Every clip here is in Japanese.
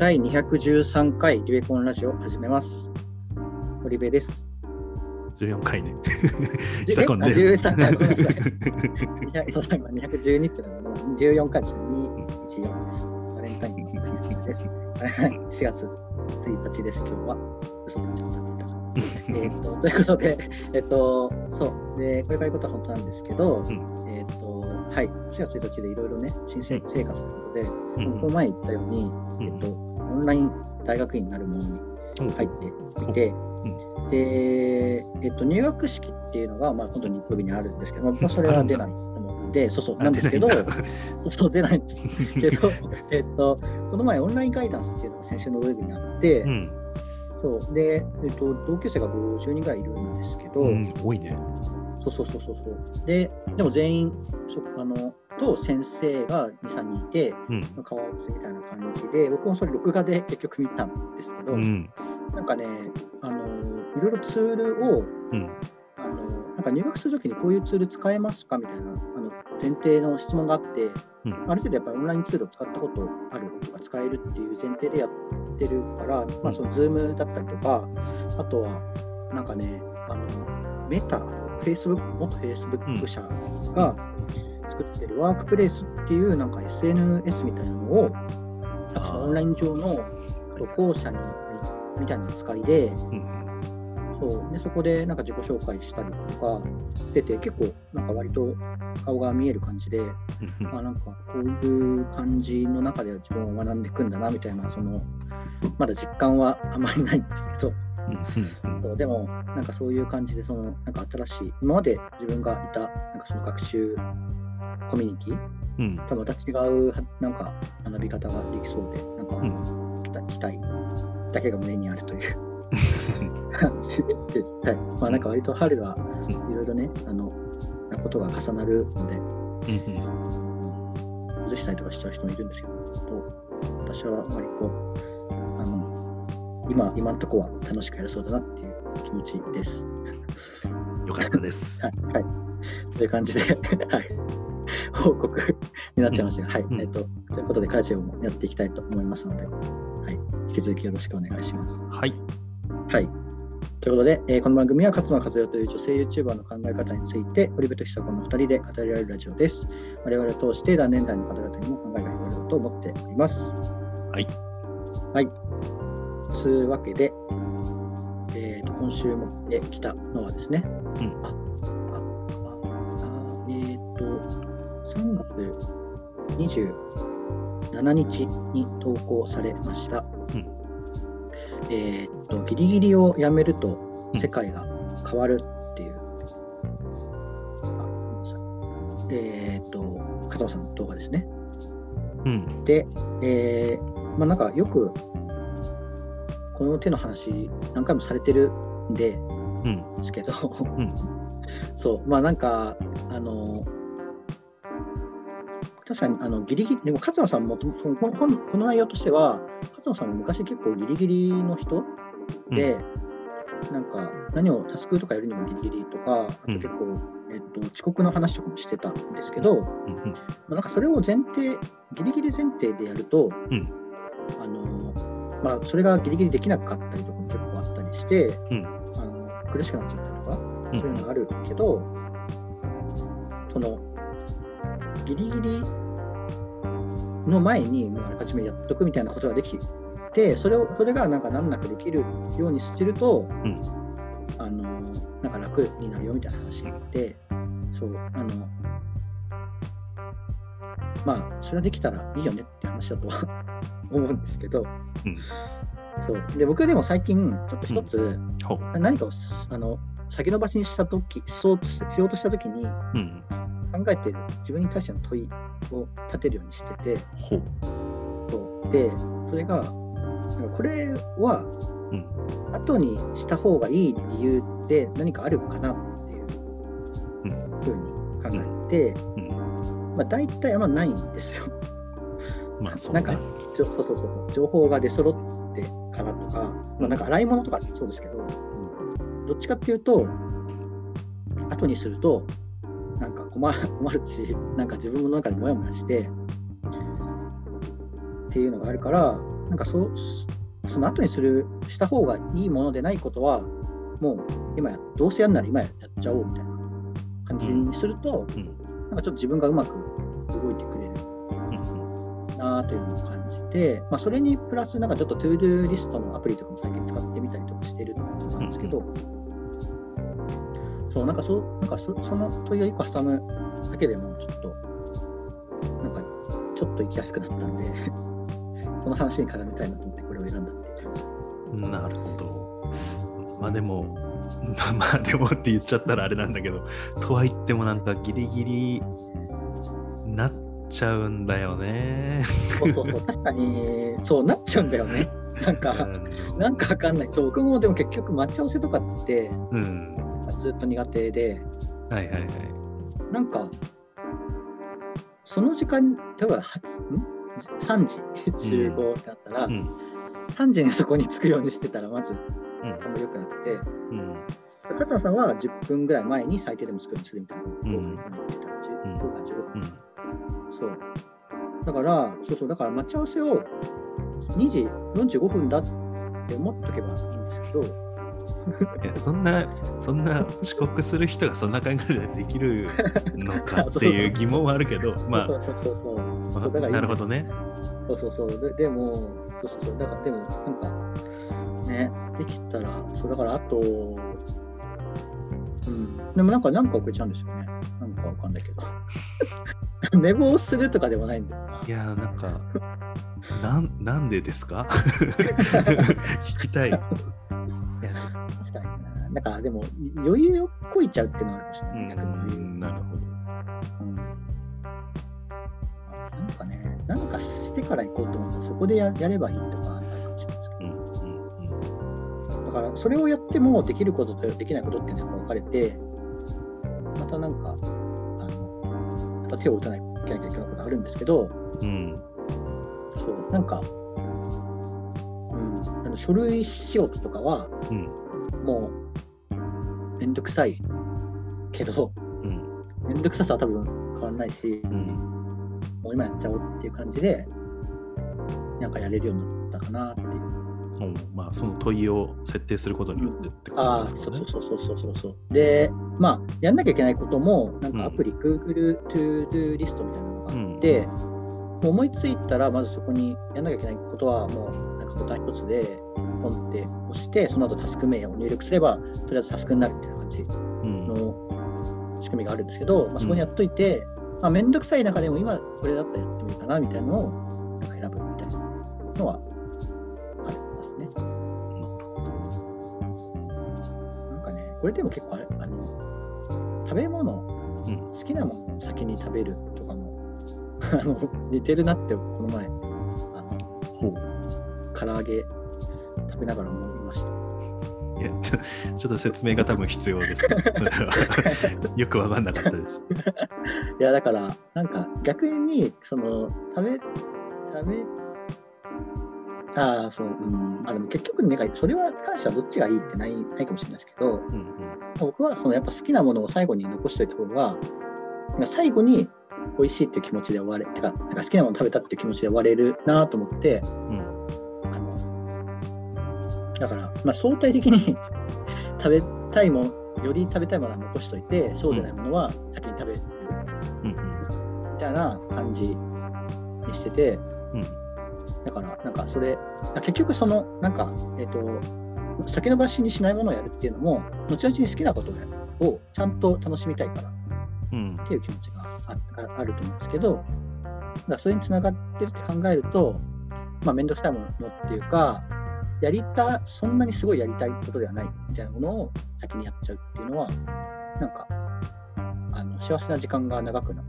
第213回リベコンラジオを始めます。堀部です。14回ね。え？ザコンです。あ13回ごめんなさい今212っていうのは14回ですね。214です。バレンタインの日です。4月1日です、今日は。嘘ついちゃった。えっと、ということで、えっと、そう。で、これから言うことは本当なんですけど、えっと、はい、4月1日でいろいろね、新生生活ということで、うんこの前言ったように、えっと、オンライン大学院になるものにうん入ってみて、で、えっと、入学式っていうのが、まあ、今度日曜日にあるんですけど、まあ、それは出ないと思うんで、そうそう、あなんですけど、そう、出ないんですけど、えっと、この前、オンラインガイダンスっていうのが先週の土曜日にあって、うん。そうで、えっと、同級生が50人ぐらいいるんですけど、うん、多いね。そうそうそうそうそう。で、でも全員、そあの、と先生が2、3人いて、うん。顔合わせみたいな感じで、僕もそれ録画で結局見たんですけど、うん。なんかね、あの、いろいろツールを、うん。あの、なんか入学するときにこういうツール使えますかみたいな、あの、前提の質問があって、うんある程度やっぱりオンラインツールを使ったことあるとか使えるっていう前提でやってるから、まあ、その Zoom だったりとか、あとは、なんかね、あの、メタ、Facebook、元 Facebook 社が作ってるワークプレイスっていうなんか SNS みたいなのを、なんかそのオンライン上の校舎にみたいな扱いで、うん。そうでそこでなんか自己紹介したりとか出て、結構なんか割と顔が見える感じで、うん。あなんかこういう感じの中で自分を学んでいくんだなみたいな、そのまだ実感はあまりないんですけど、うん。そうでもなんかそういう感じで、そのなんか新しい、今まで自分がいたなんかその学習コミュニティうん。とまた違うなんか学び方ができそうで、なんかうん期待だけが胸にあるという 感じです。はい。まあなんか割と春はいろいろね、あの、なことが重なるので、うん。崩したりとかしちゃう人もいるんですけど、私は割と、あの、今、今のところは楽しくやれそうだなっていう気持ちです。よかったです。はい。はい。という感じで、はい。報告になっちゃいましたが、はい。うんえっと、ということで、ラジオもやっていきたいと思いますので、はい。引き続きよろしくお願いします。はい。はい。ということで、えーこの番組は勝間和代という女性 YouTuber の考え方について、堀部と久子の2人で語り合えるラジオです。我々を通して、断年代の方々にも考えが広がると思っております。はい。はい。つうわけで、えーと、今週持ってきたのはですね、うんあ、あ、あ、あえーと、3月27日に投稿されました。うんえーっと、ギリギリをやめるとうん世界が変わるっていう、あごめんえーっと、加藤さんの動画ですね。うん。で、えーまあなんかよく、この手の話何回もされてるんで、うん。ですけど、ん。そう、まあなんか、あの、確かにあのギリギリ、でも勝間さんも、この本この内容としては、勝間さんも昔結構ギリギリの人で、なんか何をタスクとかやるにもギリギリとか、あと結構、えっと、遅刻の話とかもしてたんですけど、うん。まあ、なんかそれを前提、ギリギリ前提でやると、うん。あのまあ、それがギリギリできなかったりとかも結構あったりして、うん。あの苦しくなっちゃったりとか、うん。そういうのがあるけど、そのギリギリの前にもうあらかじめやっとくみたいなことができて、それをそれがなんか難なくできるようにすると、ん。あのなんか楽になるよみたいな話で、そう、あの、まあ、それができたらいいよねって話だとは 思うんですけど、うんそうで僕でも最近、ちょっと一つ、ほう。何かをあの先延ばしにしたとき、しそうとししようとしたときにうん。考えてる、自分に対しての問いを立てるようにしてて。そうで、それが、これはうん。後にした方がいい理由って何かあるかなっていううん。ふうに考えて、うん。まあ、大体あんまないんですよ。まあ、そうねなんか。ちょそうそうそう、情報が出揃ってからとか、まあ、なんか洗い物とかそうですけど、どっちかっていうと、後にすると、なんか困る 困るし、なんか自分の中でモヤモヤして、っていうのがあるから、なんかそその後にするした方がいいものでないことはもう今やどうせやるなら今やっちゃおうみたいな感じにすると、うんなんかちょっと自分がうまく動いてくれるうんなというのを感じて、まあ、それにプラスなんかちょっと ToDo リストのアプリとかも最近使ってみたりとかしてると思うんですけど、そうなんかそなんかそその問いを1個挟むだけでもちょっとなんかちょっと行きやすくなったんでその話に絡めたいなと思ってこれを選んだっていう感じ。なるほど。まあでも、まあでもって言っちゃったらあれなんだけど、とは言ってもなんかギリギリちゃうんだよね。そうそうそう確かにそうなっちゃうんだよね。なんかなんかわかんない。そう僕もでも結局待ち合わせとかってうん。ずっと苦手で、はいはいはい。なんか、その時間、例えばはつん？3時集合ってなったら、うん。3時にそこに着くようにしてたら、まずうんあんま良くなくて、うん。加藤さんは10分ぐらい前に最低でも着くようにするみたいなうん言ってたら、10分か15分。うん。そう。だから、そうそう、だから待ち合わせを2時45分だって思っとけばいいんですけど、いやそんな、そんな遅刻する人がそんな考えでできるのか っていう疑問はあるけど、まそうそうそうそう。あ、そうだからいいんですなるほどね。そうそうそう。ででも、そうそうそう。だから、でも、なんか、ね、できたら、そう、だから、あと、うん。でも、なんか、なんか遅れちゃうんですよね。なんかわかんないけど。寝坊するとかでもないんだよな。いやーなんか、なんなんでですか？聞きたい。いや確かにな。なんか、でも、余裕をこいちゃうっていうのはあるかもしれうない。逆に余裕。ん、なるほど。うん。なんかね、なんかしてから行こうと思って、そこでややればいいとかあるかもしれないですけど。うんうんだからそれをやってもできることとできないことっていうのが分かれて、またなんか、あのまた手を打たなきゃいけないことがあるんですけど、うんそうなんか、うん、あの書類仕事とかは、うんもう、めんどくさいけど、うんめんどくささは多分変わんないし、うんもう今やっちゃおうっていう感じで、なんかやれるようになったかなっていう。うんまあその問いを設定することによってってことああ、ですそうかね。そうそうそうそうそう。で、まあ、やんなきゃいけないことも、なんかアプリ、Google To Do リストみたいなのがあって、もう思いついたら、まずそこにやんなきゃいけないことは、もう、なんかボタン一つで、ポンって押して、その後タスク名を入力すれば、とりあえずタスクになるみたいな感じうんの仕組みがあるんですけど、まあ、そこにやっといて、まあ、めんどくさい中でも今、これだったらやってもいいかなみたいなのを選ぶみたいなのはありますね。なんかね、これでも結構あれ、あの、食べ物、うん好きなものを先に食べるとかも、あの、似てるなって、この前、あの、ほう唐揚げ食べながら思いました。いやちょちょっと説明が多分必要です。それはよくわかんなかったです。いや、だから、なんか逆に、その、食べ、食べ、ああ、そう、うん、あでも結局、なんかそれは関してはどっちがいいってないないかもしれないですけど、うん僕はそのやっぱ好きなものを最後に残しておいた方が、なんか最後に美味しいっていう気持ちで終われ、てか、なんか好きなもの食べたっていう気持ちで終われるなと思って、うん。だから、まあ、相対的に 食べたいもの、より食べたいものは残しておいて、そうじゃないものは先に食べる。うん。みたいな感じにしてて、うんだから、なんかそれ、あ結局その、なんか、えっ、と、先延ばしにしないものをやるっていうのも、後々に好きなことをやるをちゃんと楽しみたいからっうん。ていう気持ちがあああると思うんですけど、だそれにつながってるって考えると、まあ、めんどくさいものっていうか、やりた、そんなにすごいやりたいことではないみたいなものを先にやっちゃうっていうのは、なんか、あの幸せな時間が長くなる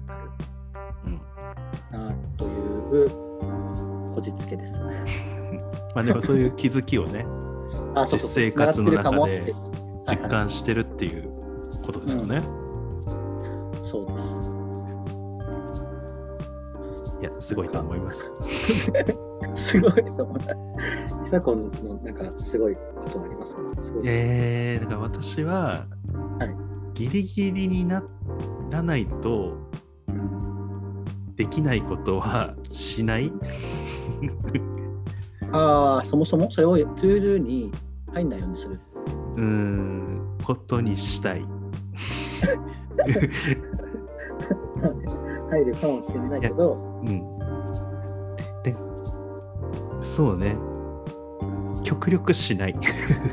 うん。なというこじつけです。まあでもそういう気づきをね、あ、そうそうそう実生活の中で実感してるっていうことですかね。そうです。いや、すごいと思います。すごいと思った。久子のなんかすごいことがありますね。すごい。えー、だから私は、はいギリギリにならないとうんできないことはしない？ああ、そもそもそれをツールに入んないようにする。うーん、ことにしたい。入るかもしれないけど、うん。で、そうね。極力しない。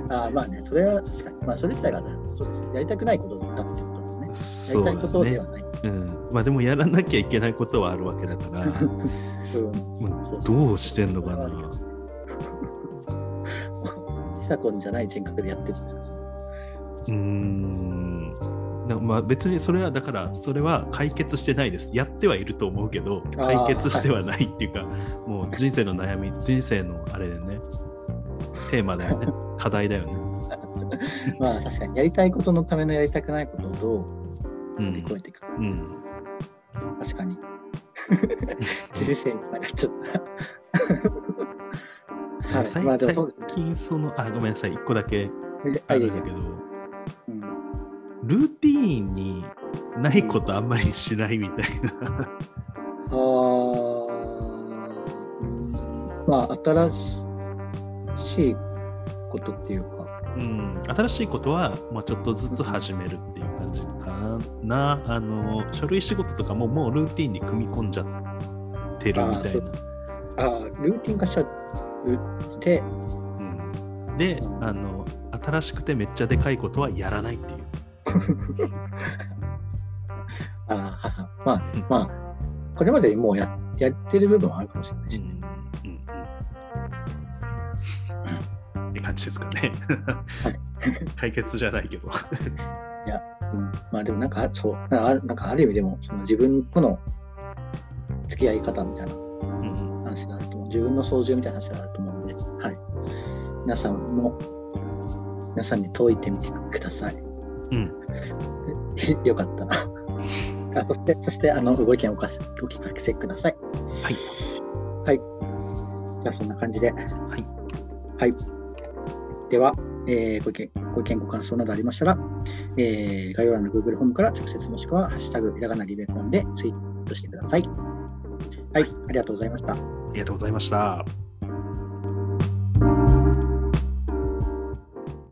ああまあね、それは確かに。まあ、それ自体がそうです。やりたくないことだってことね。やりたいことでねは。ない。うん。まあでもやらなきゃいけないことはあるわけだから、うんまあどうしてんのかな。ヒサコンじゃない人格でやってるんですかうーん。なまあ別にそれはだからそれは解決してないです。やってはいると思うけど解決してはないっていうか、もう人生の悩み、人生のあれでね、テーマだよね、課題だよね。まあ確かにやりたいことのためのやりたくないことをどう乗りうん越えていくか。うん。確かに。人生につながっちゃった。はい。最まあでもそうですね最近その、あ、ごめんなさい、一個だけあるんだけど、うんルーティーンにないことあんまりしないみたいな。うんまあ新しいことっていうか、うん、新しいことは、まあ、ちょっとずつ始めるっていうな。あの書類仕事とかももうルーティンに組み込んじゃってるみたいな。あールーティン化しちゃって、うん、でうんあの、新しくてめっちゃでかいことはやらないっていう。あまあ、まあ、これまでもうややってる部分はあるかもしれないし、うんうんうん、って感じですかね。解決じゃないけど。うん、まあでもなんか、そう、なんかあるなんかある意味でも、その自分との付き合い方みたいなうん話があると思う。自分の操縦みたいな話があると思うんで、はい。皆さんも、皆さんに解いてみてください。うん、よかったら。あそして、そして、あの、ご意見をおかしお聞かせください。はい。はい。じゃあ、そんな感じで。はい。はい。では、えーご意見、ご意見、ご感想などありましたら、えー概要欄の Google ホームから直接もしくは、ハッシュタグ、ひらがなリベコンでツイートしてください。はい。ありがとうございました。ありがとうございました。